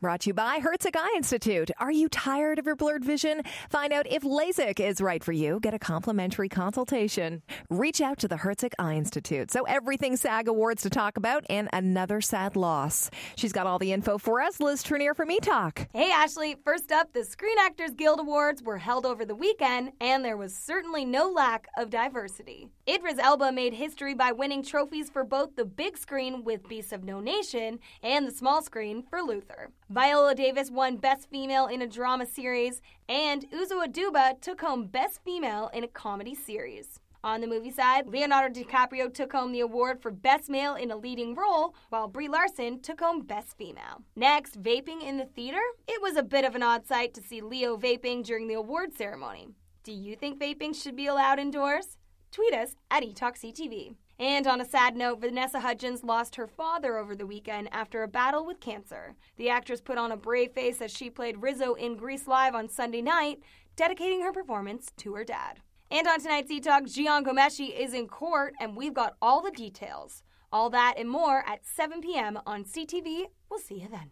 Brought to you by Herzig Eye Institute. Are you tired of your blurred vision? Find out if LASIK is right for you. Get a complimentary consultation. Reach out to the Herzig Eye Institute. So everything SAG Awards to talk about and another sad loss. She's got all the info for us. Liz Trinnear from eTalk. Hey Ashley, first up, the Screen Actors Guild Awards were held over the weekend, and there was certainly no lack of diversity. Idris Elba made history by winning trophies for both the big screen with Beasts of No Nation and the small screen for Luther. Viola Davis won Best Female in a Drama Series, and Uzo Aduba took home Best Female in a Comedy Series. On the movie side, Leonardo DiCaprio took home the award for Best Male in a Leading Role, while Brie Larson took home Best Female. Next, vaping in the theater. It was a bit of an odd sight to see Leo vaping during the award ceremony. Do you think vaping should be allowed indoors? Tweet us at eTalkCTV. And on a sad note, Vanessa Hudgens lost her father over the weekend after a battle with cancer. The actress put on a brave face as she played Rizzo in Grease Live on Sunday night, dedicating her performance to her dad. And on tonight's E-Talk, Jian Ghomeshi is in court, and we've got all the details. All that and more at 7 p.m. on CTV. We'll see you then.